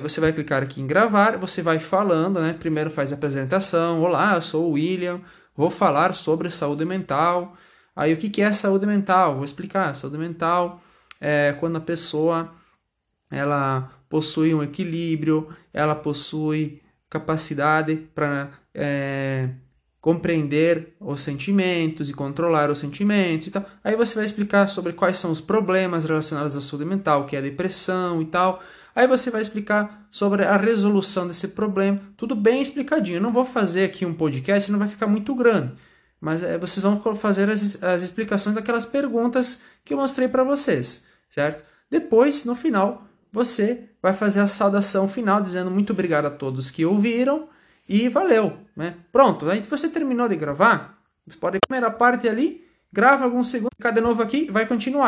Você vai clicar aqui em gravar, você vai falando, né? Primeiro faz a apresentação. Olá, eu sou o William, vou falar sobre saúde mental. Aí o que é saúde mental? Vou explicar. Saúde mental é quando a pessoa ela possui um equilíbrio, ela possui capacidade para é, compreender os sentimentos e controlar os sentimentos e tal. Aí você vai explicar sobre quais são os problemas relacionados à saúde mental, que é a depressão e tal. Aí você vai explicar sobre a resolução desse problema, tudo bem explicadinho. Eu não vou fazer aqui um podcast, não vai ficar muito grande. Mas é, vocês vão fazer as, as explicações daquelas perguntas que eu mostrei para vocês, certo? Depois, no final, você vai fazer a saudação final dizendo muito obrigado a todos que ouviram e valeu, né? Pronto, aí você terminou de gravar, você pode primeira parte ali, grava alguns segundos, de novo aqui, vai continuar.